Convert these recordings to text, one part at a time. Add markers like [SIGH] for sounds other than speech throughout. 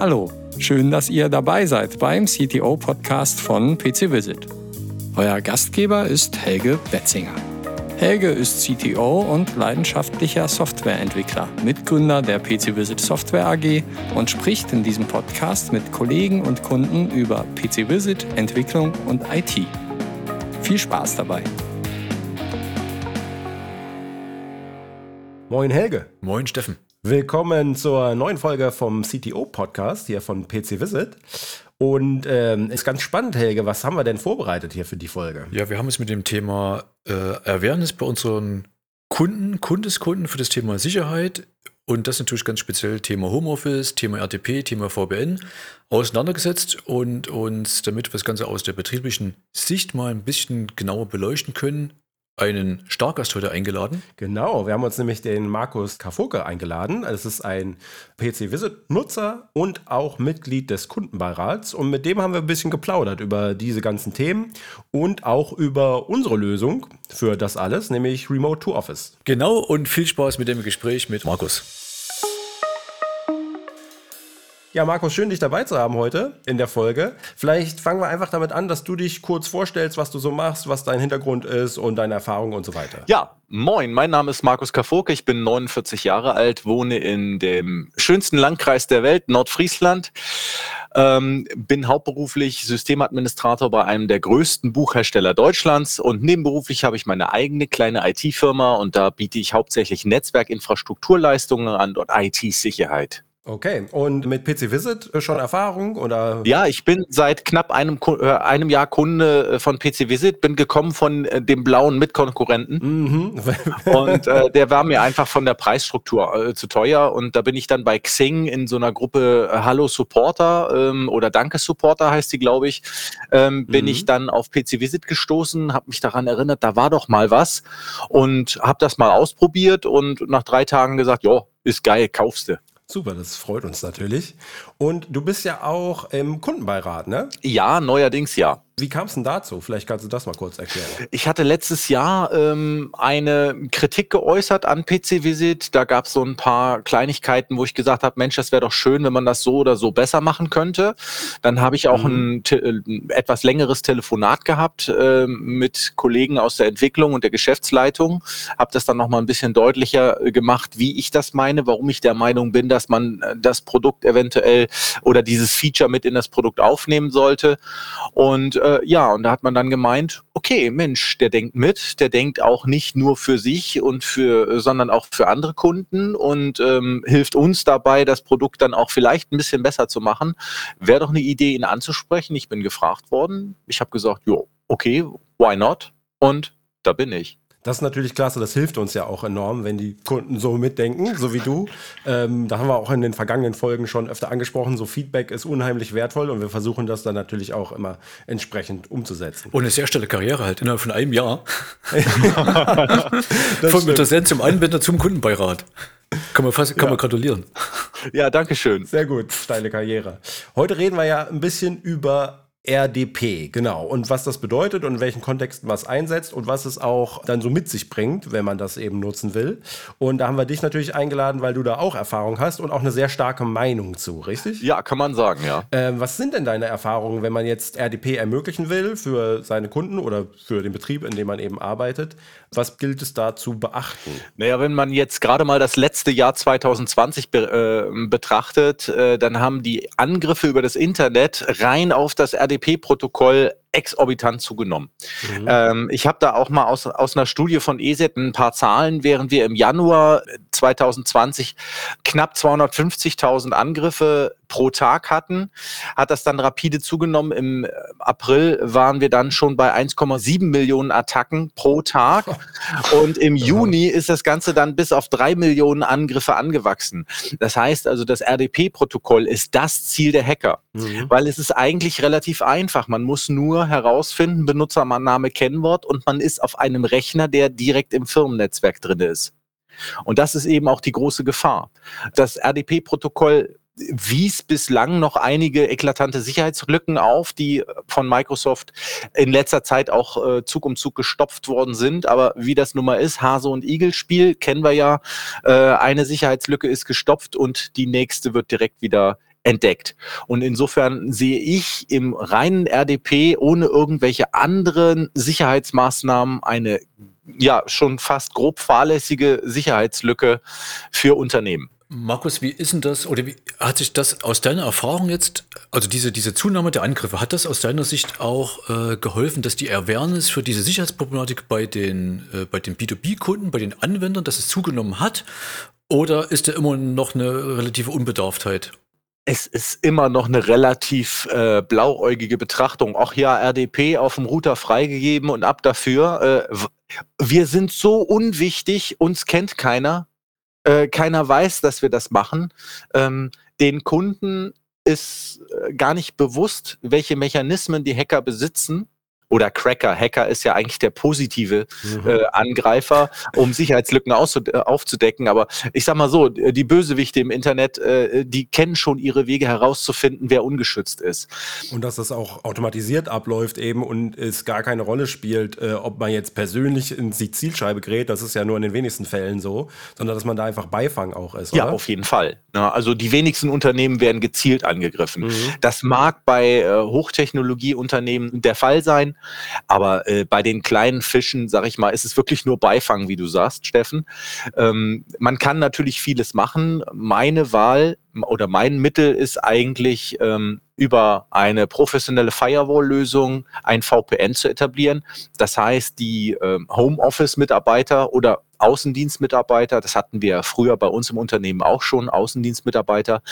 Hallo, schön, dass ihr dabei seid beim CTO-Podcast von PC Visit. Euer Gastgeber ist Helge Betzinger. Helge ist CTO und leidenschaftlicher Softwareentwickler, Mitgründer der PC Visit Software AG und spricht in diesem Podcast mit Kollegen und Kunden über PC Visit, Entwicklung und IT. Viel Spaß dabei! Moin Helge. Moin Steffen. Willkommen zur neuen Folge vom CTO-Podcast hier von PC Visit. Und ähm, ist ganz spannend, Helge. Was haben wir denn vorbereitet hier für die Folge? Ja, wir haben uns mit dem Thema äh, Awareness bei unseren Kunden, Kundeskunden für das Thema Sicherheit und das natürlich ganz speziell Thema Homeoffice, Thema RTP, Thema VBN auseinandergesetzt und uns, damit wir das Ganze aus der betrieblichen Sicht mal ein bisschen genauer beleuchten können, einen Stargast heute eingeladen. Genau, wir haben uns nämlich den Markus Kafoke eingeladen. Es ist ein PC Visit-Nutzer und auch Mitglied des Kundenbeirats. Und mit dem haben wir ein bisschen geplaudert über diese ganzen Themen und auch über unsere Lösung für das alles, nämlich Remote to Office. Genau, und viel Spaß mit dem Gespräch mit Markus. Ja, Markus, schön, dich dabei zu haben heute in der Folge. Vielleicht fangen wir einfach damit an, dass du dich kurz vorstellst, was du so machst, was dein Hintergrund ist und deine Erfahrungen und so weiter. Ja, moin, mein Name ist Markus Kafoke, ich bin 49 Jahre alt, wohne in dem schönsten Landkreis der Welt, Nordfriesland. Ähm, bin hauptberuflich Systemadministrator bei einem der größten Buchhersteller Deutschlands und nebenberuflich habe ich meine eigene kleine IT-Firma und da biete ich hauptsächlich Netzwerkinfrastrukturleistungen an und IT-Sicherheit. Okay, und mit PC Visit schon Erfahrung oder? Ja, ich bin seit knapp einem, äh, einem Jahr Kunde äh, von PC Visit, bin gekommen von äh, dem blauen Mitkonkurrenten mhm. [LAUGHS] und äh, der war mir einfach von der Preisstruktur äh, zu teuer und da bin ich dann bei Xing in so einer Gruppe äh, Hallo Supporter ähm, oder Danke Supporter heißt die, glaube ich, ähm, bin mhm. ich dann auf PC Visit gestoßen, habe mich daran erinnert, da war doch mal was und habe das mal ausprobiert und nach drei Tagen gesagt, ja, ist geil, kaufst du. Super, das freut uns natürlich. Und du bist ja auch im Kundenbeirat, ne? Ja, neuerdings ja. Wie kam es denn dazu? Vielleicht kannst du das mal kurz erklären. Ich hatte letztes Jahr ähm, eine Kritik geäußert an PC Visit. Da gab es so ein paar Kleinigkeiten, wo ich gesagt habe, Mensch, das wäre doch schön, wenn man das so oder so besser machen könnte. Dann habe ich auch mhm. ein, ein, etwas längeres Telefonat gehabt äh, mit Kollegen aus der Entwicklung und der Geschäftsleitung. Habe das dann noch mal ein bisschen deutlicher gemacht, wie ich das meine, warum ich der Meinung bin, dass man äh, das Produkt eventuell oder dieses Feature mit in das Produkt aufnehmen sollte. Und äh, äh, ja, und da hat man dann gemeint, okay, Mensch, der denkt mit, der denkt auch nicht nur für sich und für, sondern auch für andere Kunden und ähm, hilft uns dabei, das Produkt dann auch vielleicht ein bisschen besser zu machen. Wäre doch eine Idee, ihn anzusprechen. Ich bin gefragt worden. Ich habe gesagt, jo, okay, why not? Und da bin ich. Das ist natürlich klasse, das hilft uns ja auch enorm, wenn die Kunden so mitdenken, so wie du. Ähm, da haben wir auch in den vergangenen Folgen schon öfter angesprochen, so Feedback ist unheimlich wertvoll und wir versuchen das dann natürlich auch immer entsprechend umzusetzen. Und eine sehr schnelle Karriere halt, innerhalb von einem Jahr. [LAUGHS] von Interessent zum Anwender zum Kundenbeirat. Kann man, fast, kann ja. man gratulieren. Ja, danke schön. Sehr gut, steile Karriere. Heute reden wir ja ein bisschen über RDP, genau. Und was das bedeutet und in welchen Kontexten was einsetzt und was es auch dann so mit sich bringt, wenn man das eben nutzen will. Und da haben wir dich natürlich eingeladen, weil du da auch Erfahrung hast und auch eine sehr starke Meinung zu, richtig? Ja, kann man sagen, ja. Ähm, was sind denn deine Erfahrungen, wenn man jetzt RDP ermöglichen will für seine Kunden oder für den Betrieb, in dem man eben arbeitet? Was gilt es da zu beachten? Naja, wenn man jetzt gerade mal das letzte Jahr 2020 be äh, betrachtet, äh, dann haben die Angriffe über das Internet rein auf das RDP HTTP-Protokoll exorbitant zugenommen. Mhm. Ähm, ich habe da auch mal aus, aus einer Studie von ESET ein paar Zahlen, während wir im Januar 2020 knapp 250.000 Angriffe pro Tag hatten, hat das dann rapide zugenommen. Im April waren wir dann schon bei 1,7 Millionen Attacken pro Tag und im Juni ist das Ganze dann bis auf drei Millionen Angriffe angewachsen. Das heißt also, das RDP-Protokoll ist das Ziel der Hacker, mhm. weil es ist eigentlich relativ einfach. Man muss nur nur herausfinden, Benutzername, Kennwort und man ist auf einem Rechner, der direkt im Firmennetzwerk drin ist. Und das ist eben auch die große Gefahr. Das RDP-Protokoll wies bislang noch einige eklatante Sicherheitslücken auf, die von Microsoft in letzter Zeit auch äh, Zug um Zug gestopft worden sind. Aber wie das nun mal ist, Hase und Igel-Spiel kennen wir ja. Äh, eine Sicherheitslücke ist gestopft und die nächste wird direkt wieder entdeckt. Und insofern sehe ich im reinen RDP ohne irgendwelche anderen Sicherheitsmaßnahmen eine ja schon fast grob fahrlässige Sicherheitslücke für Unternehmen. Markus, wie ist denn das, oder wie hat sich das aus deiner Erfahrung jetzt, also diese, diese Zunahme der Angriffe, hat das aus deiner Sicht auch äh, geholfen, dass die Awareness für diese Sicherheitsproblematik bei den, äh, bei den B2B-Kunden, bei den Anwendern, dass es zugenommen hat? Oder ist da immer noch eine relative Unbedarftheit? Es ist immer noch eine relativ äh, blauäugige Betrachtung. Auch ja, RDP auf dem Router freigegeben und ab dafür. Äh, wir sind so unwichtig, uns kennt keiner äh, keiner weiß, dass wir das machen. Ähm, den Kunden ist äh, gar nicht bewusst, welche Mechanismen die Hacker besitzen oder Cracker. Hacker ist ja eigentlich der positive mhm. äh, Angreifer, um Sicherheitslücken äh, aufzudecken. Aber ich sag mal so, die Bösewichte im Internet, äh, die kennen schon ihre Wege herauszufinden, wer ungeschützt ist. Und dass das auch automatisiert abläuft eben und es gar keine Rolle spielt, äh, ob man jetzt persönlich in die Zielscheibe gerät, das ist ja nur in den wenigsten Fällen so, sondern dass man da einfach Beifang auch ist. Ja, auf jeden Fall. Ja, also die wenigsten Unternehmen werden gezielt angegriffen. Mhm. Das mag bei äh, Hochtechnologieunternehmen der Fall sein, aber äh, bei den kleinen Fischen, sag ich mal, ist es wirklich nur Beifang, wie du sagst, Steffen. Ähm, man kann natürlich vieles machen. Meine Wahl oder mein Mittel ist eigentlich ähm, über eine professionelle Firewall-Lösung ein VPN zu etablieren. Das heißt, die ähm, Homeoffice-Mitarbeiter oder Außendienstmitarbeiter, das hatten wir früher bei uns im Unternehmen auch schon, Außendienstmitarbeiter,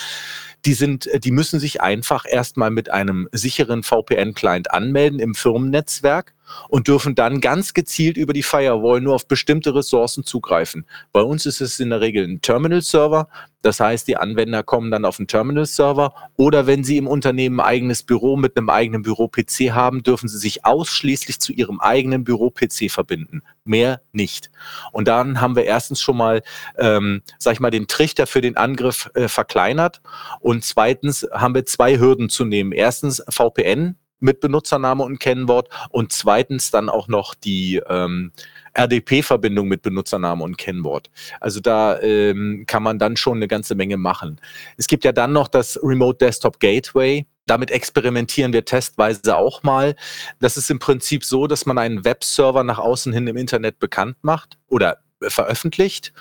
die sind, die müssen sich einfach erstmal mit einem sicheren VPN-Client anmelden im Firmennetzwerk und dürfen dann ganz gezielt über die Firewall nur auf bestimmte Ressourcen zugreifen. Bei uns ist es in der Regel ein Terminal-Server. Das heißt, die Anwender kommen dann auf einen Terminal-Server oder wenn sie im Unternehmen ein eigenes Büro mit einem eigenen Büro-PC haben, dürfen sie sich ausschließlich zu ihrem eigenen Büro-PC verbinden. Mehr nicht. Und dann haben wir erstens schon mal, ähm, sag ich mal, den Trichter für den Angriff äh, verkleinert und zweitens haben wir zwei Hürden zu nehmen. Erstens VPN mit Benutzername und Kennwort und zweitens dann auch noch die ähm, RDP-Verbindung mit Benutzername und Kennwort. Also da ähm, kann man dann schon eine ganze Menge machen. Es gibt ja dann noch das Remote Desktop Gateway. Damit experimentieren wir testweise auch mal. Das ist im Prinzip so, dass man einen Webserver nach außen hin im Internet bekannt macht oder veröffentlicht.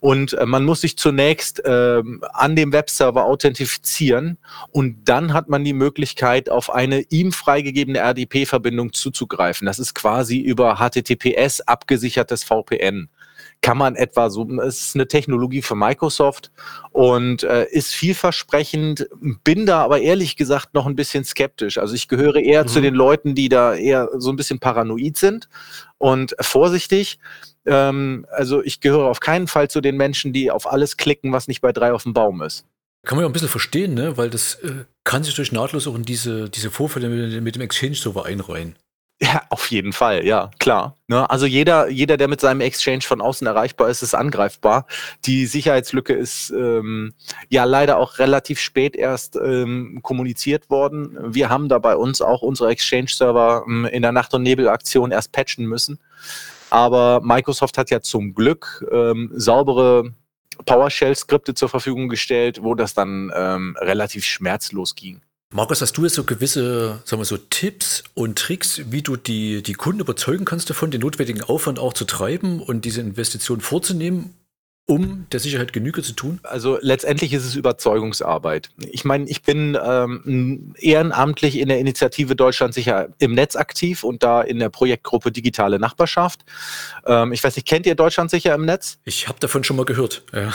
Und äh, man muss sich zunächst äh, an dem Webserver authentifizieren. Und dann hat man die Möglichkeit, auf eine ihm freigegebene RDP-Verbindung zuzugreifen. Das ist quasi über HTTPS abgesichertes VPN kann man etwa so, es ist eine Technologie für Microsoft und äh, ist vielversprechend, bin da aber ehrlich gesagt noch ein bisschen skeptisch. Also ich gehöre eher mhm. zu den Leuten, die da eher so ein bisschen paranoid sind und vorsichtig. Ähm, also ich gehöre auf keinen Fall zu den Menschen, die auf alles klicken, was nicht bei drei auf dem Baum ist. Kann man ja ein bisschen verstehen, ne? weil das äh, kann sich durch nahtlos auch in diese, diese Vorfälle mit, mit dem Exchange-Server einreihen. Ja, auf jeden Fall, ja, klar. Ne? Also jeder, jeder, der mit seinem Exchange von außen erreichbar ist, ist angreifbar. Die Sicherheitslücke ist ähm, ja leider auch relativ spät erst ähm, kommuniziert worden. Wir haben da bei uns auch unsere Exchange-Server ähm, in der Nacht- und Nebel-Aktion erst patchen müssen. Aber Microsoft hat ja zum Glück ähm, saubere PowerShell-Skripte zur Verfügung gestellt, wo das dann ähm, relativ schmerzlos ging. Markus, hast du jetzt so gewisse, sagen wir so, Tipps und Tricks, wie du die, die Kunden überzeugen kannst davon, den notwendigen Aufwand auch zu treiben und diese Investition vorzunehmen, um der Sicherheit Genüge zu tun? Also letztendlich ist es Überzeugungsarbeit. Ich meine, ich bin ähm, ehrenamtlich in der Initiative Deutschland sicher im Netz aktiv und da in der Projektgruppe Digitale Nachbarschaft. Ähm, ich weiß nicht, kennt ihr Deutschland sicher im Netz? Ich habe davon schon mal gehört. Ja.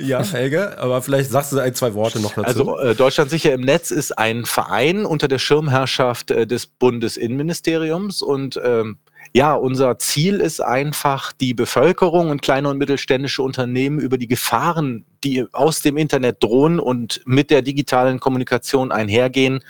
Ja, [LAUGHS] Helge, aber vielleicht sagst du ein, zwei Worte noch dazu. Also äh, Deutschland sicher im Netz ist ein Verein unter der Schirmherrschaft äh, des Bundesinnenministeriums und ähm, ja, unser Ziel ist einfach, die Bevölkerung und kleine und mittelständische Unternehmen über die Gefahren, die aus dem Internet drohen und mit der digitalen Kommunikation einhergehen,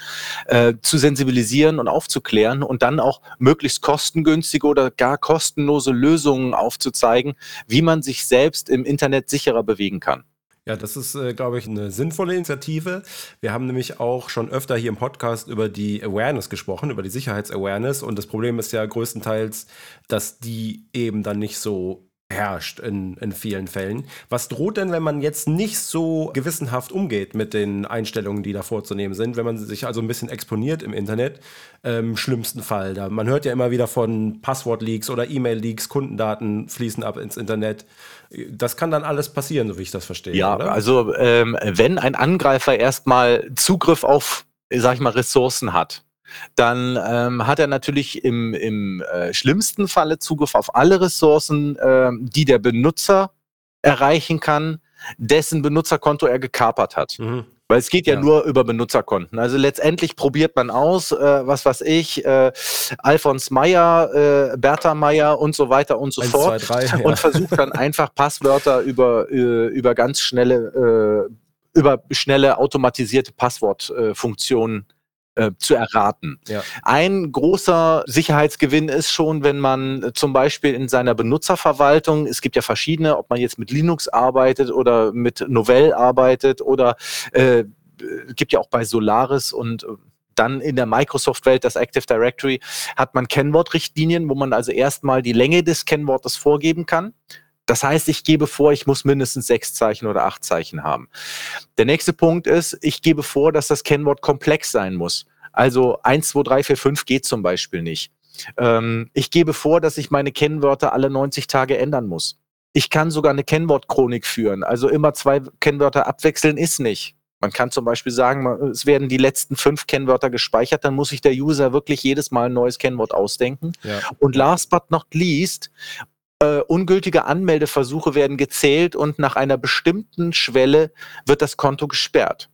äh, zu sensibilisieren und aufzuklären und dann auch möglichst kostengünstige oder gar kostenlose Lösungen aufzuzeigen, wie man sich selbst im Internet sicherer bewegen kann. Ja, das ist, äh, glaube ich, eine sinnvolle Initiative. Wir haben nämlich auch schon öfter hier im Podcast über die Awareness gesprochen, über die Sicherheitsawareness. Und das Problem ist ja größtenteils, dass die eben dann nicht so herrscht in, in vielen Fällen. Was droht denn, wenn man jetzt nicht so gewissenhaft umgeht mit den Einstellungen, die da vorzunehmen sind, wenn man sich also ein bisschen exponiert im Internet? Im schlimmsten Fall. Da, man hört ja immer wieder von Passwort-Leaks oder E-Mail-Leaks, Kundendaten fließen ab ins Internet. Das kann dann alles passieren, so wie ich das verstehe. Ja, oder? also ähm, wenn ein Angreifer erstmal Zugriff auf, sag ich mal, Ressourcen hat, dann ähm, hat er natürlich im, im äh, schlimmsten Falle Zugriff auf alle Ressourcen, äh, die der Benutzer erreichen kann, dessen Benutzerkonto er gekapert hat. Mhm. Weil es geht ja, Ja. nur über Benutzerkonten. Also letztendlich probiert man aus, äh, was weiß ich, äh, Alfons Meyer, äh, Bertha Meyer und so weiter und so Eins, fort zwei, drei, ja. und versucht dann einfach Passwörter über, äh, über ganz schnelle, äh, über schnelle automatisierte Passwortfunktionen äh, zu erraten. Ja. Ein großer Sicherheitsgewinn ist schon, wenn man äh, zum Beispiel in seiner Benutzerverwaltung, es gibt ja verschiedene, ob man jetzt mit Linux arbeitet oder mit Novell arbeitet oder äh, gibt ja auch bei Solaris und äh, dann in der Microsoft-Welt, das Active Directory, hat man Kennwortrichtlinien, wo man also erstmal die Länge des Kennwortes vorgeben kann. Das heißt, ich gebe vor, ich muss mindestens sechs Zeichen oder acht Zeichen haben. Der nächste Punkt ist, ich gebe vor, dass das Kennwort komplex sein muss. Also 1, 2, 3, 4, 5 geht zum Beispiel nicht. Ähm, ich gebe vor, dass ich meine Kennwörter alle 90 Tage ändern muss. Ich kann sogar eine Kennwortchronik führen. Also immer zwei Kennwörter abwechseln ist nicht. Man kann zum Beispiel sagen, es werden die letzten fünf Kennwörter gespeichert, dann muss sich der User wirklich jedes Mal ein neues Kennwort ausdenken. Ja. Und last but not least, äh, ungültige Anmeldeversuche werden gezählt und nach einer bestimmten Schwelle wird das Konto gesperrt.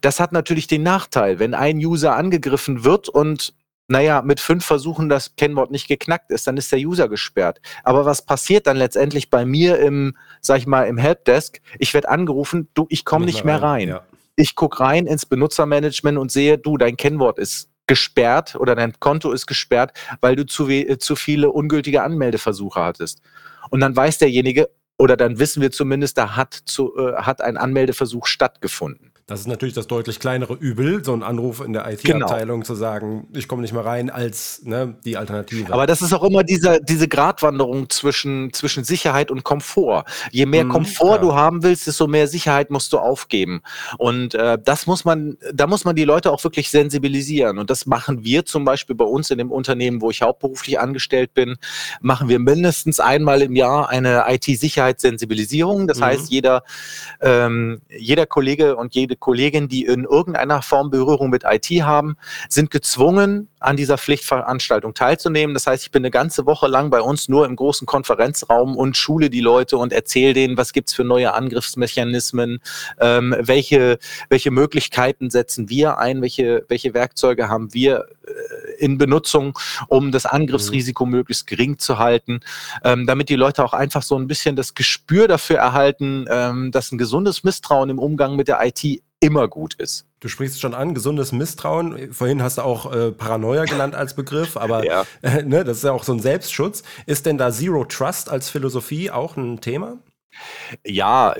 Das hat natürlich den Nachteil, wenn ein User angegriffen wird und naja, mit fünf Versuchen das Kennwort nicht geknackt ist, dann ist der User gesperrt. Aber was passiert dann letztendlich bei mir im, sag ich mal, im Helpdesk? Ich werde angerufen, du, ich komme nicht mehr rein. Ja. Ich gucke rein ins Benutzermanagement und sehe, du, dein Kennwort ist gesperrt oder dein Konto ist gesperrt, weil du zu, äh, zu viele ungültige Anmeldeversuche hattest. Und dann weiß derjenige, oder dann wissen wir zumindest, da hat, zu, äh, hat ein Anmeldeversuch stattgefunden. Das ist natürlich das deutlich kleinere Übel, so ein Anruf in der IT-Abteilung zu sagen, ich komme nicht mehr rein, als ne, die Alternative. Aber das ist auch immer diese, diese Gratwanderung zwischen, zwischen Sicherheit und Komfort. Je mehr Mhm, Komfort ja. du haben willst, desto mehr Sicherheit musst du aufgeben. Und äh, das muss man, da muss man die Leute auch wirklich sensibilisieren. Und das machen wir zum Beispiel bei uns in dem Unternehmen, wo ich hauptberuflich angestellt bin, machen wir mindestens einmal im Jahr eine IT-Sicherheitssensibilisierung. Das Mhm. heißt, jeder, ähm, jeder Kollege und jede Kollegin, die in irgendeiner Form Berührung mit IT haben, sind gezwungen, an dieser Pflichtveranstaltung teilzunehmen. Das heißt, ich bin eine ganze Woche lang bei uns nur im großen Konferenzraum und schule die Leute und erzähle denen, was gibt's für neue Angriffsmechanismen, ähm, welche, welche Möglichkeiten setzen wir ein, welche, welche Werkzeuge haben wir äh, in Benutzung, um das Angriffsrisiko möglichst gering zu halten, ähm, damit die Leute auch einfach so ein bisschen das Gespür dafür erhalten, ähm, dass ein gesundes Misstrauen im Umgang mit der IT immer gut ist. Du sprichst schon an, gesundes Misstrauen. Vorhin hast du auch äh, Paranoia genannt als Begriff, aber Ja. äh, [LAUGHS] ne, das ist ja auch so ein Selbstschutz. Ist denn da Zero Trust als Philosophie auch ein Thema? Ja,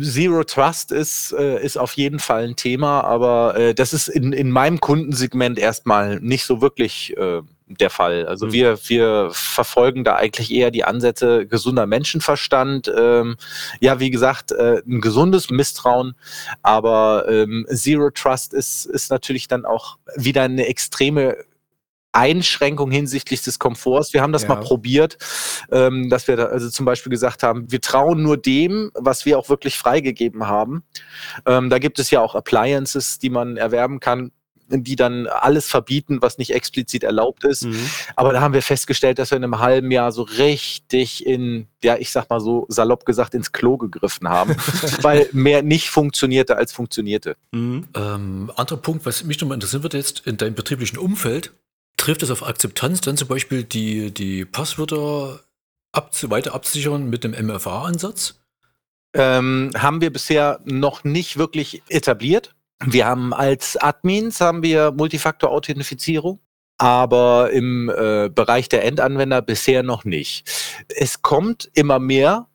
Zero Trust ist, äh, ist auf jeden Fall ein Thema, aber äh, das ist in, in meinem Kundensegment erstmal nicht so wirklich äh, der Fall. Also Mhm. wir, wir verfolgen da eigentlich eher die Ansätze gesunder Menschenverstand. Ähm, ja, wie gesagt, äh, ein gesundes Misstrauen, aber ähm, Zero Trust ist, ist natürlich dann auch wieder eine extreme Einschränkung hinsichtlich des Komforts. Wir haben das Ja. mal probiert, ähm, dass wir da also zum Beispiel gesagt haben, wir trauen nur dem, was wir auch wirklich freigegeben haben. Ähm, da gibt es ja auch Appliances, die man erwerben kann, die dann alles verbieten, was nicht explizit erlaubt ist. Mhm. Aber da haben wir festgestellt, dass wir in einem halben Jahr so richtig in, ja, ich sag mal so salopp gesagt, ins Klo gegriffen haben, [LAUGHS] weil mehr nicht funktionierte als funktionierte. Mhm. Ähm, anderer Punkt, was mich nochmal interessieren wird jetzt, in deinem betrieblichen Umfeld, trifft es auf Akzeptanz dann zum Beispiel die, die Passwörter ab, weiter abzusichern mit dem MFA-Ansatz? ähm, haben wir bisher noch nicht wirklich etabliert. Wir haben als Admins haben wir Multifaktor-Authentifizierung, aber im äh, Bereich der Endanwender bisher noch nicht. Es kommt immer mehr,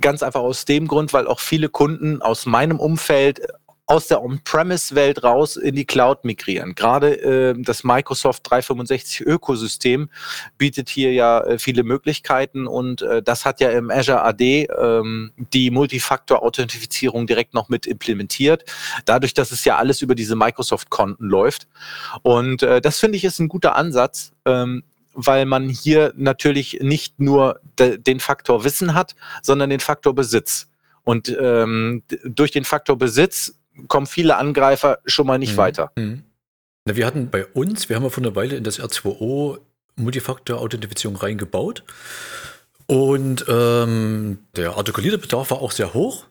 ganz einfach aus dem Grund, weil auch viele Kunden aus meinem Umfeld aus der On-Premise-Welt raus in die Cloud migrieren. Gerade äh, das Microsoft 365 Ökosystem bietet hier ja äh, viele Möglichkeiten und äh, das hat ja im Azure AD ähm, die Multifaktor-Authentifizierung direkt noch mit implementiert. Dadurch, dass es ja alles über diese Microsoft-Konten läuft. Und äh, das finde ich ist ein guter Ansatz. Ähm, weil man hier natürlich nicht nur de, den Faktor Wissen hat, sondern den Faktor Besitz. Und ähm, durch den Faktor Besitz kommen viele Angreifer schon mal nicht mhm. weiter. Mhm. Na, wir hatten bei uns, wir haben ja vor einer Weile in das R2O Multifaktor-Authentifizierung reingebaut. Und ähm, der artikulierte Bedarf war auch sehr hoch,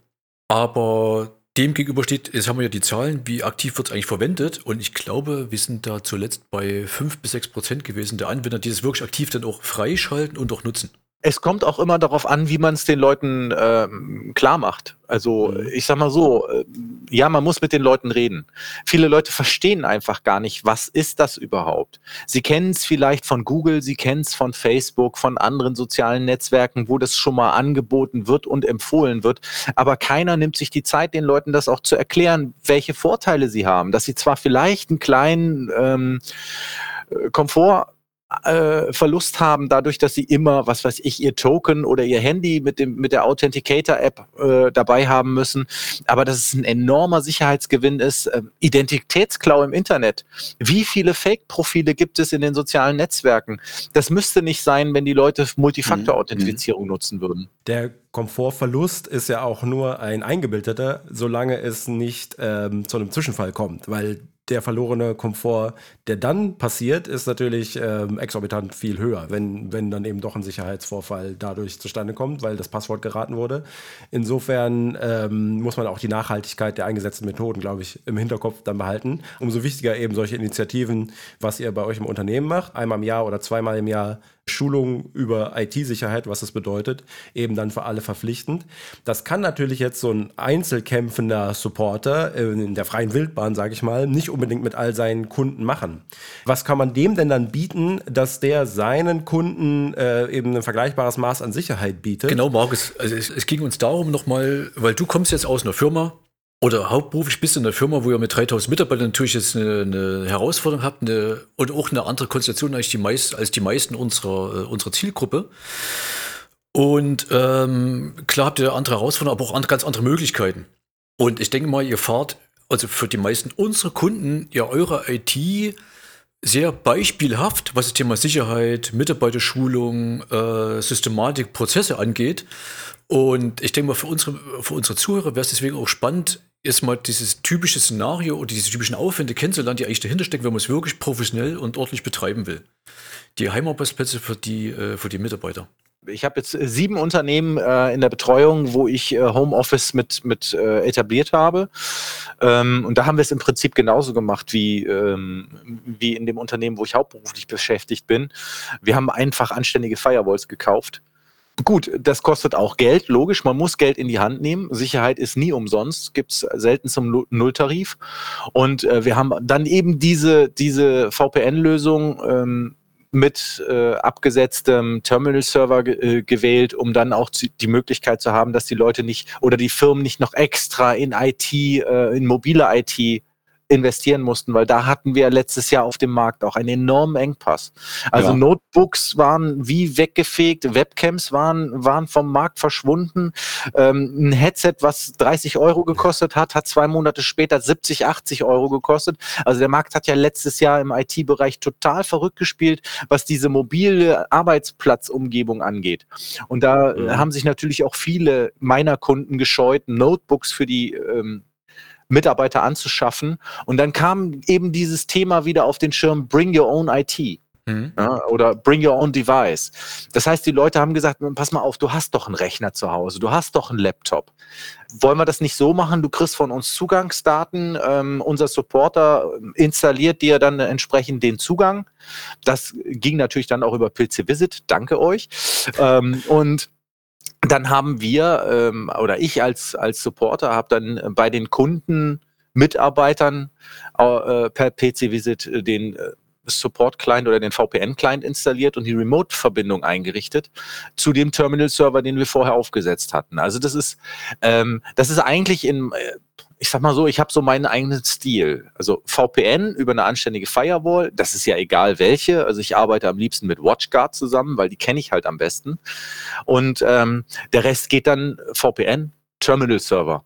aber dem gegenüber steht, jetzt haben wir ja die Zahlen, wie aktiv wird es eigentlich verwendet. Und ich glaube, wir sind da zuletzt bei 5 bis 6 Prozent gewesen der Anwender, die das wirklich aktiv dann auch freischalten und auch nutzen es kommt auch immer darauf an, wie man es den Leuten ähm, klar macht. Also mhm. ich sag mal so, äh, ja, man muss mit den Leuten reden. Viele Leute verstehen einfach gar nicht, was ist das überhaupt. Sie kennen es vielleicht von Google, sie kennen es von Facebook, von anderen sozialen Netzwerken, wo das schon mal angeboten wird und empfohlen wird. Aber keiner nimmt sich die Zeit, den Leuten das auch zu erklären, welche Vorteile sie haben. Dass sie zwar vielleicht einen kleinen ähm, Komfort äh, Verlust haben, dadurch, dass sie immer, was weiß ich, ihr Token oder ihr Handy mit, dem, mit der Authenticator-App äh, dabei haben müssen. Aber dass es ein enormer Sicherheitsgewinn ist. Äh, Identitätsklau im Internet. Wie viele Fake-Profile gibt es in den sozialen Netzwerken? Das müsste nicht sein, wenn die Leute Multifaktor-Authentifizierung mhm. nutzen würden. Der Komfortverlust ist ja auch nur ein eingebildeter, solange es nicht ähm, zu einem Zwischenfall kommt, weil der verlorene Komfort, der dann passiert, ist natürlich ähm, exorbitant viel höher, wenn, wenn dann eben doch ein Sicherheitsvorfall dadurch zustande kommt, weil das Passwort geraten wurde. Insofern ähm, muss man auch die Nachhaltigkeit der eingesetzten Methoden, glaube ich, im Hinterkopf dann behalten. Umso wichtiger eben solche Initiativen, was ihr bei euch im Unternehmen macht, einmal im Jahr oder zweimal im Jahr Schulung über IT-Sicherheit, was das bedeutet, eben dann für alle verpflichtend. Das kann natürlich jetzt so ein einzelkämpfender Supporter in der freien Wildbahn, sage ich mal, nicht unbedingt mit all seinen Kunden machen. Was kann man dem denn dann bieten, dass der seinen Kunden äh, eben ein vergleichbares Maß an Sicherheit bietet? Genau, Markus. Also es, es ging uns darum nochmal, weil du kommst jetzt aus einer Firma, oder hauptberuflich bist du in einer Firma, wo ihr mit 3000 Mitarbeitern natürlich jetzt eine, eine Herausforderung habt eine, und auch eine andere Konstellation als die, meist, als die meisten unserer, äh, unserer Zielgruppe. Und ähm, klar habt ihr andere Herausforderungen, aber auch andere, ganz andere Möglichkeiten. Und ich denke mal, ihr fahrt, also für die meisten unserer Kunden, ja eure IT sehr beispielhaft, was das Thema Sicherheit, Mitarbeiterschulung, äh, Systematik, Prozesse angeht. Und ich denke mal, für unsere, für unsere Zuhörer wäre es deswegen auch spannend, erstmal dieses typische Szenario oder diese typischen Aufwände kennenzulernen, die eigentlich dahinter stecken, wenn man es wirklich professionell und ordentlich betreiben will. Die Heimarbeitsplätze für die, äh, für die Mitarbeiter. Ich habe jetzt äh, sieben Unternehmen äh, in der Betreuung, wo ich äh, Homeoffice mit, mit äh, etabliert habe. Ähm, und da haben wir es im Prinzip genauso gemacht wie, ähm, wie in dem Unternehmen, wo ich hauptberuflich beschäftigt bin. Wir haben einfach anständige Firewalls gekauft Gut, das kostet auch Geld, logisch. Man muss Geld in die Hand nehmen. Sicherheit ist nie umsonst, gibt es selten zum Nulltarif. Und äh, wir haben dann eben diese, diese VPN-Lösung ähm, mit äh, abgesetztem Terminal-Server äh, gewählt, um dann auch die Möglichkeit zu haben, dass die Leute nicht oder die Firmen nicht noch extra in IT, äh, in mobile IT investieren mussten, weil da hatten wir letztes Jahr auf dem Markt auch einen enormen Engpass. Also ja. Notebooks waren wie weggefegt, Webcams waren, waren vom Markt verschwunden. Ähm, ein Headset, was 30 Euro gekostet hat, hat zwei Monate später 70, 80 Euro gekostet. Also der Markt hat ja letztes Jahr im IT-Bereich total verrückt gespielt, was diese mobile Arbeitsplatzumgebung angeht. Und da mhm. haben sich natürlich auch viele meiner Kunden gescheut, Notebooks für die ähm, Mitarbeiter anzuschaffen. Und dann kam eben dieses Thema wieder auf den Schirm, bring your own IT. Mhm. Ja, oder bring your own device. Das heißt, die Leute haben gesagt, pass mal auf, du hast doch einen Rechner zu Hause, du hast doch einen Laptop. Wollen wir das nicht so machen? Du kriegst von uns Zugangsdaten, ähm, unser Supporter installiert dir dann entsprechend den Zugang. Das ging natürlich dann auch über PC Visit, danke euch. Ähm, und dann haben wir ähm, oder ich als, als Supporter habe dann bei den Kunden, Mitarbeitern äh, per PC-Visit äh, den äh, Support-Client oder den VPN-Client installiert und die Remote-Verbindung eingerichtet zu dem Terminal-Server, den wir vorher aufgesetzt hatten. Also das ist, ähm, das ist eigentlich in, äh, ich sag mal so, ich habe so meinen eigenen Stil. Also VPN über eine anständige Firewall, das ist ja egal welche. Also ich arbeite am liebsten mit WatchGuard zusammen, weil die kenne ich halt am besten. Und ähm, der Rest geht dann VPN, Terminal-Server.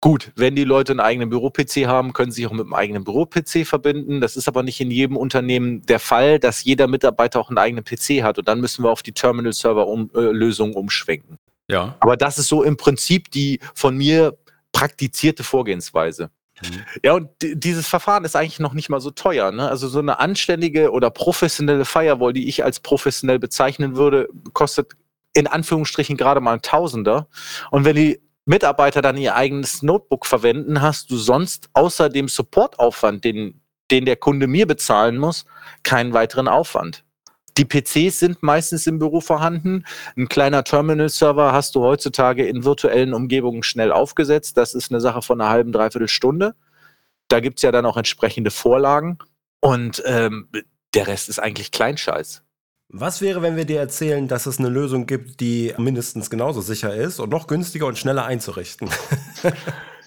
Gut, wenn die Leute einen eigenen Büro-PC haben, können sie sich auch mit einem eigenen Büro-PC verbinden. Das ist aber nicht in jedem Unternehmen der Fall, dass jeder Mitarbeiter auch einen eigenen PC hat. Und dann müssen wir auf die Terminal-Server-Lösung -um, äh, umschwenken. Ja. Aber das ist so im Prinzip die von mir praktizierte Vorgehensweise. Mhm. Ja, und dieses Verfahren ist eigentlich noch nicht mal so teuer. Ne? Also so eine anständige oder professionelle Firewall, die ich als professionell bezeichnen würde, kostet in Anführungsstrichen gerade mal ein Tausender. Und wenn die Mitarbeiter dann ihr eigenes Notebook verwenden, hast du sonst außer dem Supportaufwand, den, den der Kunde mir bezahlen muss, keinen weiteren Aufwand. Die PCs sind meistens im Büro vorhanden. Ein kleiner Terminal-Server hast du heutzutage in virtuellen Umgebungen schnell aufgesetzt. Das ist eine Sache von einer halben, dreiviertel Stunde. Da gibt es ja dann auch entsprechende Vorlagen. Und ähm, der Rest ist eigentlich Kleinscheiß. Was wäre, wenn wir dir erzählen, dass es eine Lösung gibt, die mindestens genauso sicher ist und noch günstiger und schneller einzurichten? [LAUGHS]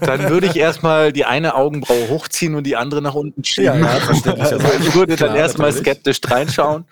Dann würde ich erstmal die eine Augenbraue hochziehen und die andere nach unten schieben. Ja, verständlich. Also ich würde dann erstmal skeptisch reinschauen.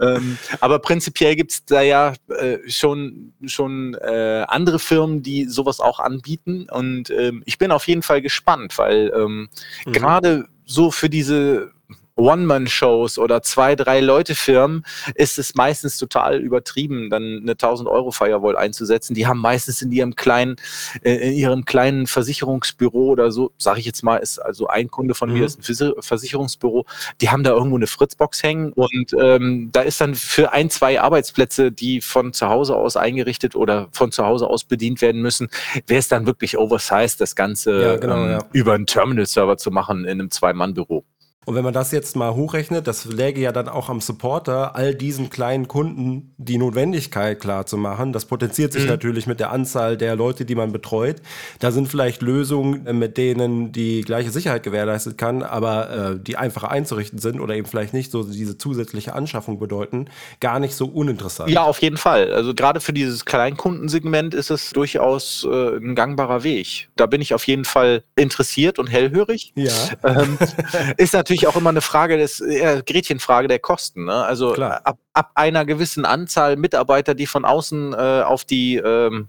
ähm, aber prinzipiell gibt es da ja äh, schon, schon äh, andere Firmen, die sowas auch anbieten. Und ähm, ich bin auf jeden Fall gespannt, weil ähm, mhm. gerade so für diese One-Man-Shows oder zwei, drei Leute-Firmen ist es meistens total übertrieben, dann eine 1000 Euro Firewall einzusetzen. Die haben meistens in ihrem kleinen, äh, in ihrem kleinen Versicherungsbüro oder so, sage ich jetzt mal, ist also ein Kunde von mhm. mir ist ein Versicherungsbüro. Die haben da irgendwo eine Fritzbox hängen und ähm, da ist dann für ein, zwei Arbeitsplätze, die von zu Hause aus eingerichtet oder von zu Hause aus bedient werden müssen, wäre es dann wirklich oversized, das Ganze ja, genau, ähm, ja. über einen Terminal-Server zu machen in einem Zwei-Mann-Büro. Und wenn man das jetzt mal hochrechnet, das läge ja dann auch am Supporter, all diesen kleinen Kunden die Notwendigkeit klar zu machen. Das potenziert sich mhm. natürlich mit der Anzahl der Leute, die man betreut. Da sind vielleicht Lösungen, äh, mit denen die gleiche Sicherheit gewährleistet kann, aber äh, die einfacher einzurichten sind oder eben vielleicht nicht so diese zusätzliche Anschaffung bedeuten, gar nicht so uninteressant. Ja, auf jeden Fall. Also gerade für dieses Kleinkundensegment ist es durchaus äh, ein gangbarer Weg. Da bin ich auf jeden Fall interessiert und hellhörig. Ja. Ähm, [LAUGHS] ist natürlich natürlich auch immer eine Frage des, äh, Gretchenfrage der Kosten. Ne? Also ab, ab, einer gewissen Anzahl Mitarbeiter, die von außen äh, auf die ähm,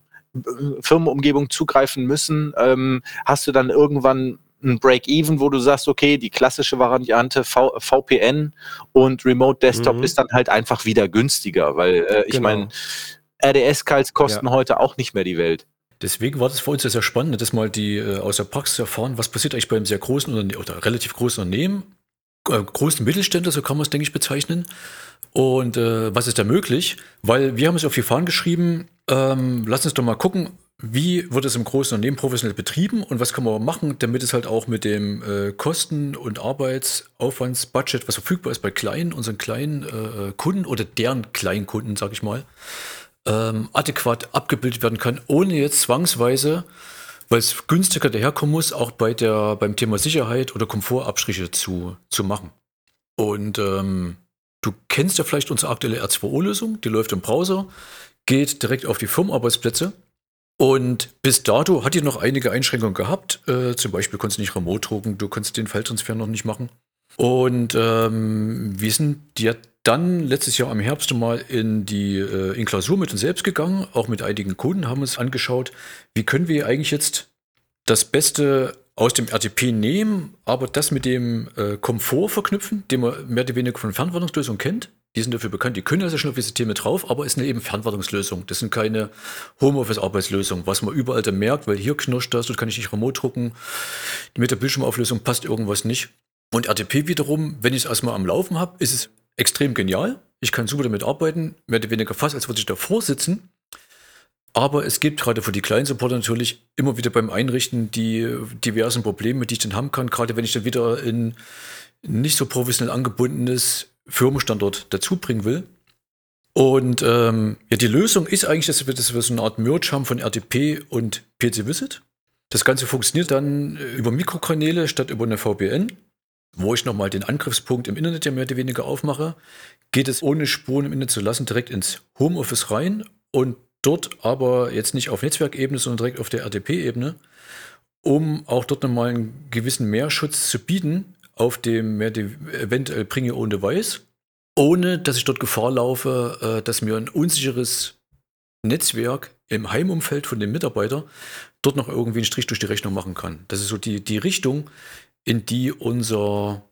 Firmenumgebung zugreifen müssen, ähm, hast du dann irgendwann ein Break-Even, wo du sagst, okay, die klassische Variante v VPN und Remote Desktop mhm. ist dann halt einfach wieder günstiger, weil äh, ich genau. meine, RDS-Calls kosten ja. heute auch nicht mehr die Welt. Deswegen war das für uns sehr, sehr spannend, das mal die äh, aus der Praxis erfahren, was passiert eigentlich bei einem sehr großen oder relativ großen Unternehmen, großen Mittelständler, so kann man es, denke ich, bezeichnen. Und äh, was ist da möglich? Weil wir haben es auf die Fahnen geschrieben, ähm, lass uns doch mal gucken, wie wird es im großen Unternehmen professionell betrieben und was kann man machen, damit es halt auch mit dem äh, Kosten- und Arbeitsaufwandsbudget, was verfügbar ist bei kleinen, unseren kleinen äh, Kunden oder deren kleinen Kunden, sag ich mal, ähm, adäquat abgebildet werden kann, ohne jetzt zwangsweise, weil es günstiger daherkommen muss, auch bei der, beim Thema Sicherheit oder Komfortabstriche zu, zu machen. Und ähm, du kennst ja vielleicht unsere aktuelle R2O-Lösung, die läuft im Browser, geht direkt auf die Firmenarbeitsplätze. Und bis dato hat die noch einige Einschränkungen gehabt. Äh, zum Beispiel konntest du nicht remote drucken, du konntest den Feldtransfer noch nicht machen. Und ähm, wir sind jetzt dann letztes Jahr im Herbst mal in die äh, in Klausur mit uns selbst gegangen, auch mit einigen Kunden, haben uns angeschaut, wie können wir eigentlich jetzt das Beste aus dem RTP nehmen, aber das mit dem äh, Komfort verknüpfen, den man mehr oder weniger von Fernwartungslösungen kennt. Die sind dafür bekannt, die können also schon auf die Systeme drauf, aber es sind eben Fernwartungslösungen. Das sind keine Homeoffice-Arbeitslösungen, was man überall dann merkt, weil hier knirscht das, und kann ich nicht remote drucken. Mit der Bildschirmauflösung passt irgendwas nicht. Und RTP wiederum, wenn ich es erstmal am Laufen habe, ist es extrem genial. Ich kann super damit arbeiten, mehr oder weniger fast, als würde ich davor sitzen. Aber es gibt gerade für die kleinen Supporter natürlich immer wieder beim Einrichten die diversen Probleme, die ich dann haben kann, gerade wenn ich dann wieder in nicht so professionell angebundenes Firmenstandort dazu bringen will. Und ähm, ja, die Lösung ist eigentlich, dass wir, dass wir so eine Art Merge haben von RTP und PC Visit. Das Ganze funktioniert dann über Mikrokanäle statt über eine VPN wo ich nochmal den Angriffspunkt im Internet ja mehr oder weniger aufmache, geht es ohne Spuren im Internet zu lassen direkt ins Homeoffice rein und dort aber jetzt nicht auf Netzwerkebene, sondern direkt auf der RDP-Ebene, um auch dort nochmal einen gewissen Mehrschutz zu bieten auf dem eventuell Bring Your Own Device, ohne dass ich dort Gefahr laufe, äh, dass mir ein unsicheres Netzwerk im Heimumfeld von dem Mitarbeiter dort noch irgendwie einen Strich durch die Rechnung machen kann. Das ist so die, die Richtung, in die unser,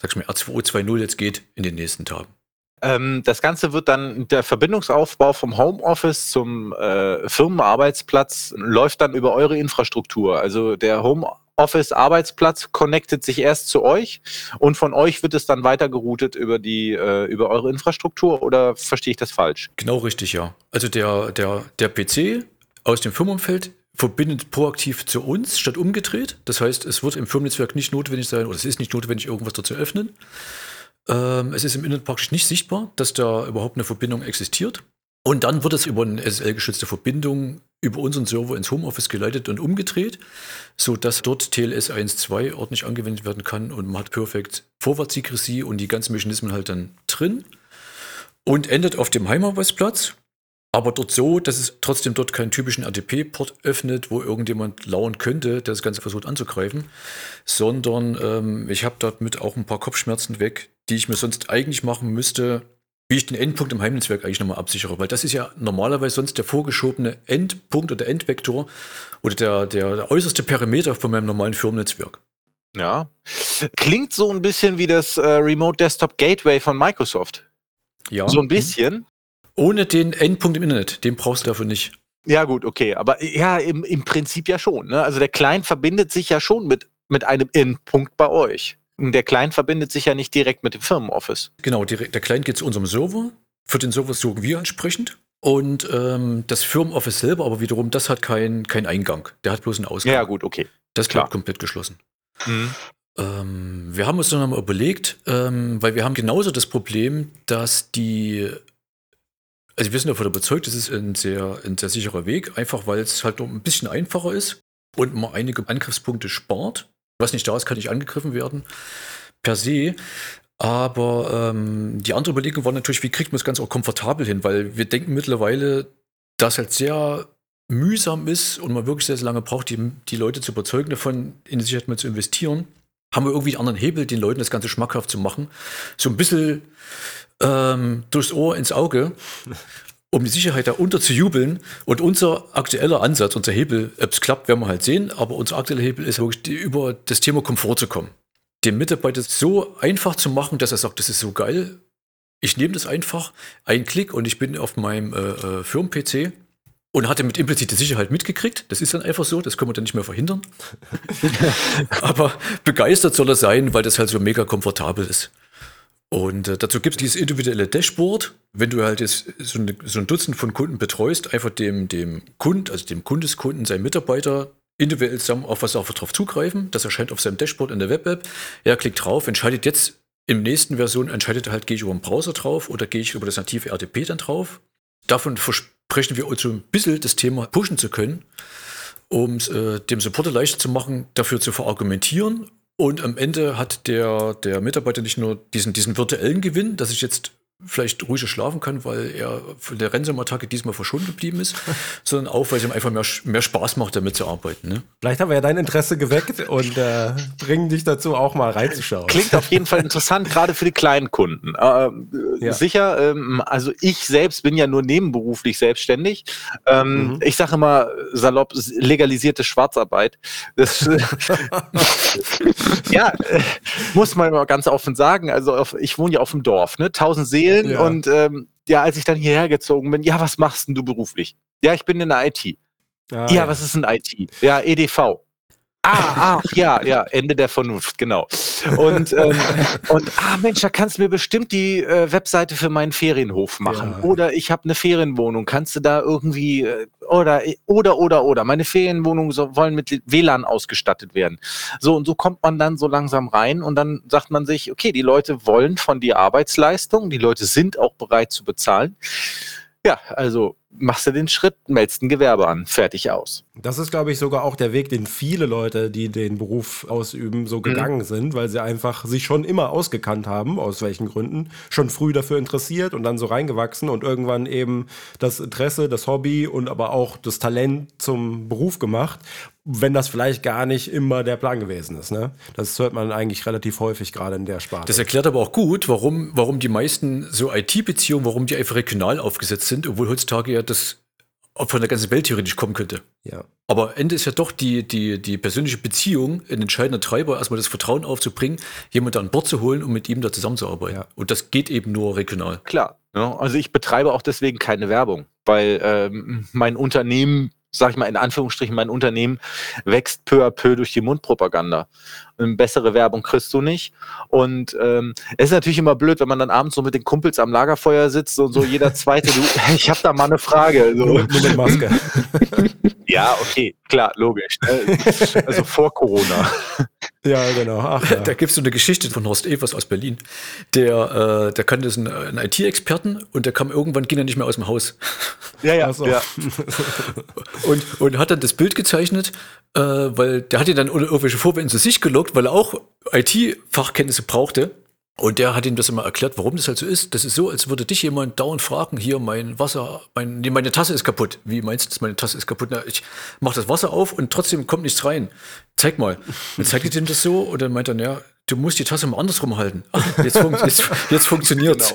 sag ich mal, R2O 2.0 jetzt geht in den nächsten Tagen. Ähm, das Ganze wird dann, der Verbindungsaufbau vom Homeoffice zum äh, Firmenarbeitsplatz läuft dann über eure Infrastruktur. Also der Homeoffice-Arbeitsplatz connectet sich erst zu euch und von euch wird es dann weitergeroutet über die, äh, über eure Infrastruktur oder verstehe ich das falsch? Genau richtig, ja. Also der, der, der PC aus dem Firmenumfeld verbindet proaktiv zu uns statt umgedreht. Das heißt, es wird im Firmennetzwerk nicht notwendig sein oder es ist nicht notwendig, irgendwas dort zu öffnen. Ähm, es ist im Internet praktisch nicht sichtbar, dass da überhaupt eine Verbindung existiert. Und dann wird es über eine SSL-geschützte Verbindung über unseren Server ins Homeoffice geleitet und umgedreht, sodass dort TLS 1.2 ordentlich angewendet werden kann und man hat Perfect Forward Secrecy und die ganzen Mechanismen halt dann drin und endet auf dem Heimarbeitsplatz. Aber dort so, dass es trotzdem dort keinen typischen RDP-Port öffnet, wo irgendjemand lauern könnte, der das Ganze versucht anzugreifen, sondern ähm, ich habe damit auch ein paar Kopfschmerzen weg, die ich mir sonst eigentlich machen müsste, wie ich den Endpunkt im Heimnetzwerk eigentlich nochmal absichere. Weil das ist ja normalerweise sonst der vorgeschobene Endpunkt oder Endvektor oder der, der, der äußerste Perimeter von meinem normalen Firmennetzwerk. Ja. Klingt so ein bisschen wie das äh, Remote Desktop Gateway von Microsoft. Ja. So ein bisschen. Ohne den Endpunkt im Internet, den brauchst du dafür nicht. Ja, gut, okay. Aber ja, im, im Prinzip ja schon. Ne? Also der Client verbindet sich ja schon mit, mit einem Endpunkt bei euch. Der Client verbindet sich ja nicht direkt mit dem Firmenoffice. Genau, direkt, der Client geht zu unserem Server. Für den Server suchen wir entsprechend. Und ähm, das Firmenoffice selber, aber wiederum, das hat keinen kein Eingang. Der hat bloß einen Ausgang. Ja, gut, okay. Das bleibt komplett geschlossen. Mhm. Ähm, wir haben uns dann mal überlegt, ähm, weil wir haben genauso das Problem, dass die also wir sind davon überzeugt, es ist ein sehr, ein sehr sicherer Weg, einfach weil es halt noch ein bisschen einfacher ist und man einige Angriffspunkte spart. Was nicht da ist, kann nicht angegriffen werden, per se. Aber ähm, die andere Überlegung war natürlich, wie kriegt man das Ganze auch komfortabel hin, weil wir denken mittlerweile, dass halt sehr mühsam ist und man wirklich sehr, sehr lange braucht, die, die Leute zu überzeugen davon, in die Sicherheit mal zu investieren. Haben wir irgendwie einen anderen Hebel, den Leuten das Ganze schmackhaft zu machen. So ein bisschen ähm, durchs Ohr ins Auge, um die Sicherheit da unter zu jubeln. Und unser aktueller Ansatz, unser Hebel, ob es klappt, werden wir halt sehen, aber unser aktueller Hebel ist wirklich über das Thema Komfort zu kommen. Dem Mitarbeiter so einfach zu machen, dass er sagt, das ist so geil. Ich nehme das einfach, ein Klick und ich bin auf meinem äh, äh, Firmen-PC und hatte mit implizite Sicherheit mitgekriegt. Das ist dann einfach so, das können wir dann nicht mehr verhindern. [LAUGHS] aber begeistert soll er sein, weil das halt so mega komfortabel ist. Und äh, dazu gibt es dieses individuelle Dashboard. Wenn du halt jetzt so, eine, so, ein Dutzend von Kunden betreust, einfach dem, dem Kund, also dem Kundeskunden, seinen Mitarbeiter individuell zusammen auf was auch drauf zugreifen. Das erscheint auf seinem Dashboard in der Web-App. Er klickt drauf, entscheidet jetzt im nächsten Version, entscheidet er halt, gehe ich über den Browser drauf oder gehe ich über das native RTP dann drauf. Davon versprechen wir uns so ein bisschen das Thema pushen zu können, um es äh, dem Supporter leichter zu machen, dafür zu verargumentieren und am Ende hat der, der Mitarbeiter nicht nur diesen, diesen virtuellen Gewinn, dass ich jetzt vielleicht ruhiger schlafen kann, weil er von der Ransomware-Attacke diesmal verschont geblieben ist, [LAUGHS] sondern auch, weil es ihm einfach mehr, mehr Spaß macht, damit zu arbeiten. Ne? Vielleicht haben wir ja dein Interesse geweckt und äh, bringen dich dazu, auch mal reinzuschauen. Klingt auf jeden Fall interessant, gerade für die kleinen Kunden. Äh, ja. Sicher, ähm, also ich selbst bin ja nur nebenberuflich selbstständig. Ähm, mhm. Ich sage immer salopp, legalisierte Schwarzarbeit. Das, [LAUGHS] [LAUGHS] ja, äh, muss man mal ganz offen sagen. Also auf, ich wohne ja auf dem Dorf, ne? Tausend Seelen erzählen. Ja. Und ähm, ja, als ich dann hierher gezogen bin, ja, was machst denn du beruflich? Ja, ich bin in der IT. Ah, ja, ja, was ist ein IT? Ja, EDV. Ah, ach, ja, ja, Ende der Vernunft, genau. Und, ähm, [LAUGHS] und ah, Mensch, da kannst du mir bestimmt die äh, Webseite für meinen Ferienhof machen. Ja. Oder ich habe eine Ferienwohnung, kannst du da irgendwie, äh, oder, oder, oder, oder. Meine Ferienwohnungen so, wollen mit WLAN ausgestattet werden. So, und so kommt man dann so langsam rein und dann sagt man sich, okay, die Leute wollen von dir Arbeitsleistung, die Leute sind auch bereit zu bezahlen. Ja, also machst du den Schritt, meldest ein Gewerbe an, fertig aus. Das ist, glaube ich, sogar auch der Weg, den viele Leute, die den Beruf ausüben, so gegangen mhm. sind, weil sie einfach sich schon immer ausgekannt haben, aus welchen Gründen, schon früh dafür interessiert und dann so reingewachsen und irgendwann eben das Interesse, das Hobby und aber auch das Talent zum Beruf gemacht, wenn das vielleicht gar nicht immer der Plan gewesen ist. Ne? Das hört man eigentlich relativ häufig gerade in der Sparte. Das erklärt aber auch gut, warum, warum die meisten so IT-Beziehungen, warum die einfach regional aufgesetzt sind, obwohl heutzutage ja das von der ganzen Welt theoretisch kommen könnte. Ja. Aber Ende ist ja doch die, die, die persönliche Beziehung ein entscheidender Treiber, erstmal das Vertrauen aufzubringen, jemanden an Bord zu holen und mit ihm da zusammenzuarbeiten. Ja. Und das geht eben nur regional. Klar. Ja, also ich betreibe auch deswegen keine Werbung, weil ähm, mein Unternehmen sag ich mal in Anführungsstrichen, mein Unternehmen wächst peu à peu durch die Mundpropaganda. Eine bessere Werbung kriegst du nicht. Und ähm, es ist natürlich immer blöd, wenn man dann abends so mit den Kumpels am Lagerfeuer sitzt und so jeder zweite, du, [LAUGHS] ich habe da mal eine Frage. So. Mit der Maske. [LAUGHS] ja, okay, klar, logisch. Ne? Also vor Corona. Ja, genau. Ach, ja. Da gibt es so eine Geschichte von Horst Evers aus Berlin. Der, äh, der kannte einen, einen IT-Experten und der kam irgendwann, ging er nicht mehr aus dem Haus. Ja, ja. So. ja. und, und hat dann das Bild gezeichnet, äh, weil der hat ihn dann irgendwelche Vorwände zu sich gelockt, weil er auch IT-Fachkenntnisse brauchte. Und der hat ihm das immer erklärt, warum das halt so ist. Das ist so, als würde dich jemand dauernd fragen, hier mein Wasser, mein, nee, meine Tasse ist kaputt. Wie meinst du, meine Tasse ist kaputt? Na, ich mache das Wasser auf und trotzdem kommt nichts rein. Zeig mal. Dann zeigt ihm das so und dann meint er, ja, du musst die Tasse mal andersrum halten. Ach, jetzt, fun jetzt, jetzt funktioniert's.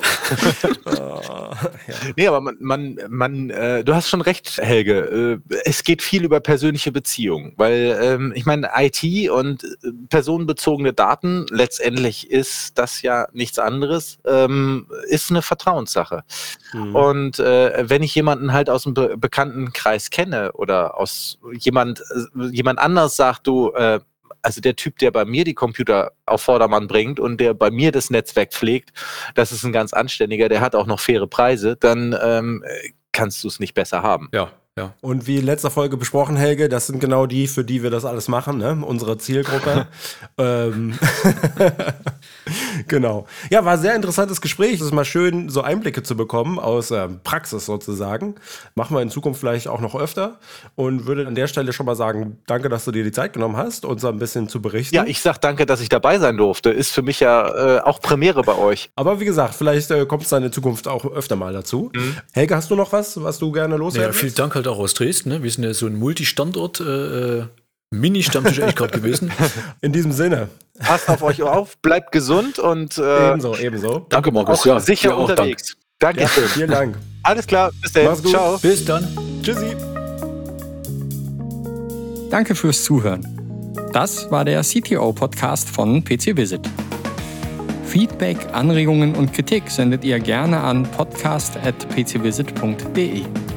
Genau. [LAUGHS] ja. Nee, aber man, man, man äh, du hast schon recht, Helge. Äh, es geht viel über persönliche Beziehungen, weil ähm, ich meine, IT und äh, personenbezogene Daten, letztendlich ist das ja nichts anderes, ähm, ist eine Vertrauenssache. Mhm. Und äh, wenn ich jemanden halt aus dem Be Bekanntenkreis kenne oder aus jemand, äh, jemand anders sagt, du, äh, also der Typ, der bei mir die Computer auf Vordermann bringt und der bei mir das Netzwerk pflegt, das ist ein ganz anständiger, der hat auch noch faire Preise, dann ähm, kannst du es nicht besser haben. Ja, ja. Und wie in letzter Folge besprochen, Helge, das sind genau die, für die wir das alles machen, ne? unsere Zielgruppe. [LAUGHS] ähm, [LAUGHS] genau. Ja, war ein sehr interessantes Gespräch. Es ist mal schön, so Einblicke zu bekommen aus äh, Praxis sozusagen. Machen wir in Zukunft vielleicht auch noch öfter und würde an der Stelle schon mal sagen, danke, dass du dir die Zeit genommen hast, uns ein bisschen zu berichten. Ja, ich sag danke, dass ich dabei sein durfte. Ist für mich ja äh, auch Premiere bei euch. Aber wie gesagt, vielleicht äh, kommt es dann in Zukunft auch öfter mal dazu. Mhm. Helge, hast du noch was, was du gerne loswerden Ja, vielen Dank halt auch aus Dresden. Ne? Wir sind ja so ein Multistandort, äh, äh Mini-Stammtisch eigentlich gerade gewesen. [LAUGHS] In diesem Sinne. Passt auf euch auf, bleibt gesund und äh, ebenso, ebenso. Danke, Markus. Ja, sicher unterwegs. Dank. Danke. Ja, vielen Dank. Alles klar, bis dann. Ciao. Bis dann. Tschüssi. Danke fürs Zuhören. Das war der CTO-Podcast von PC Visit. Feedback, Anregungen und Kritik sendet ihr gerne an podcast.pcvisit.de.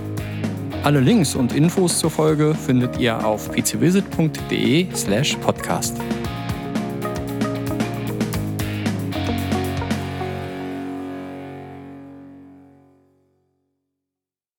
Alle Links und Infos zur Folge findet ihr auf pcvisit.de/podcast.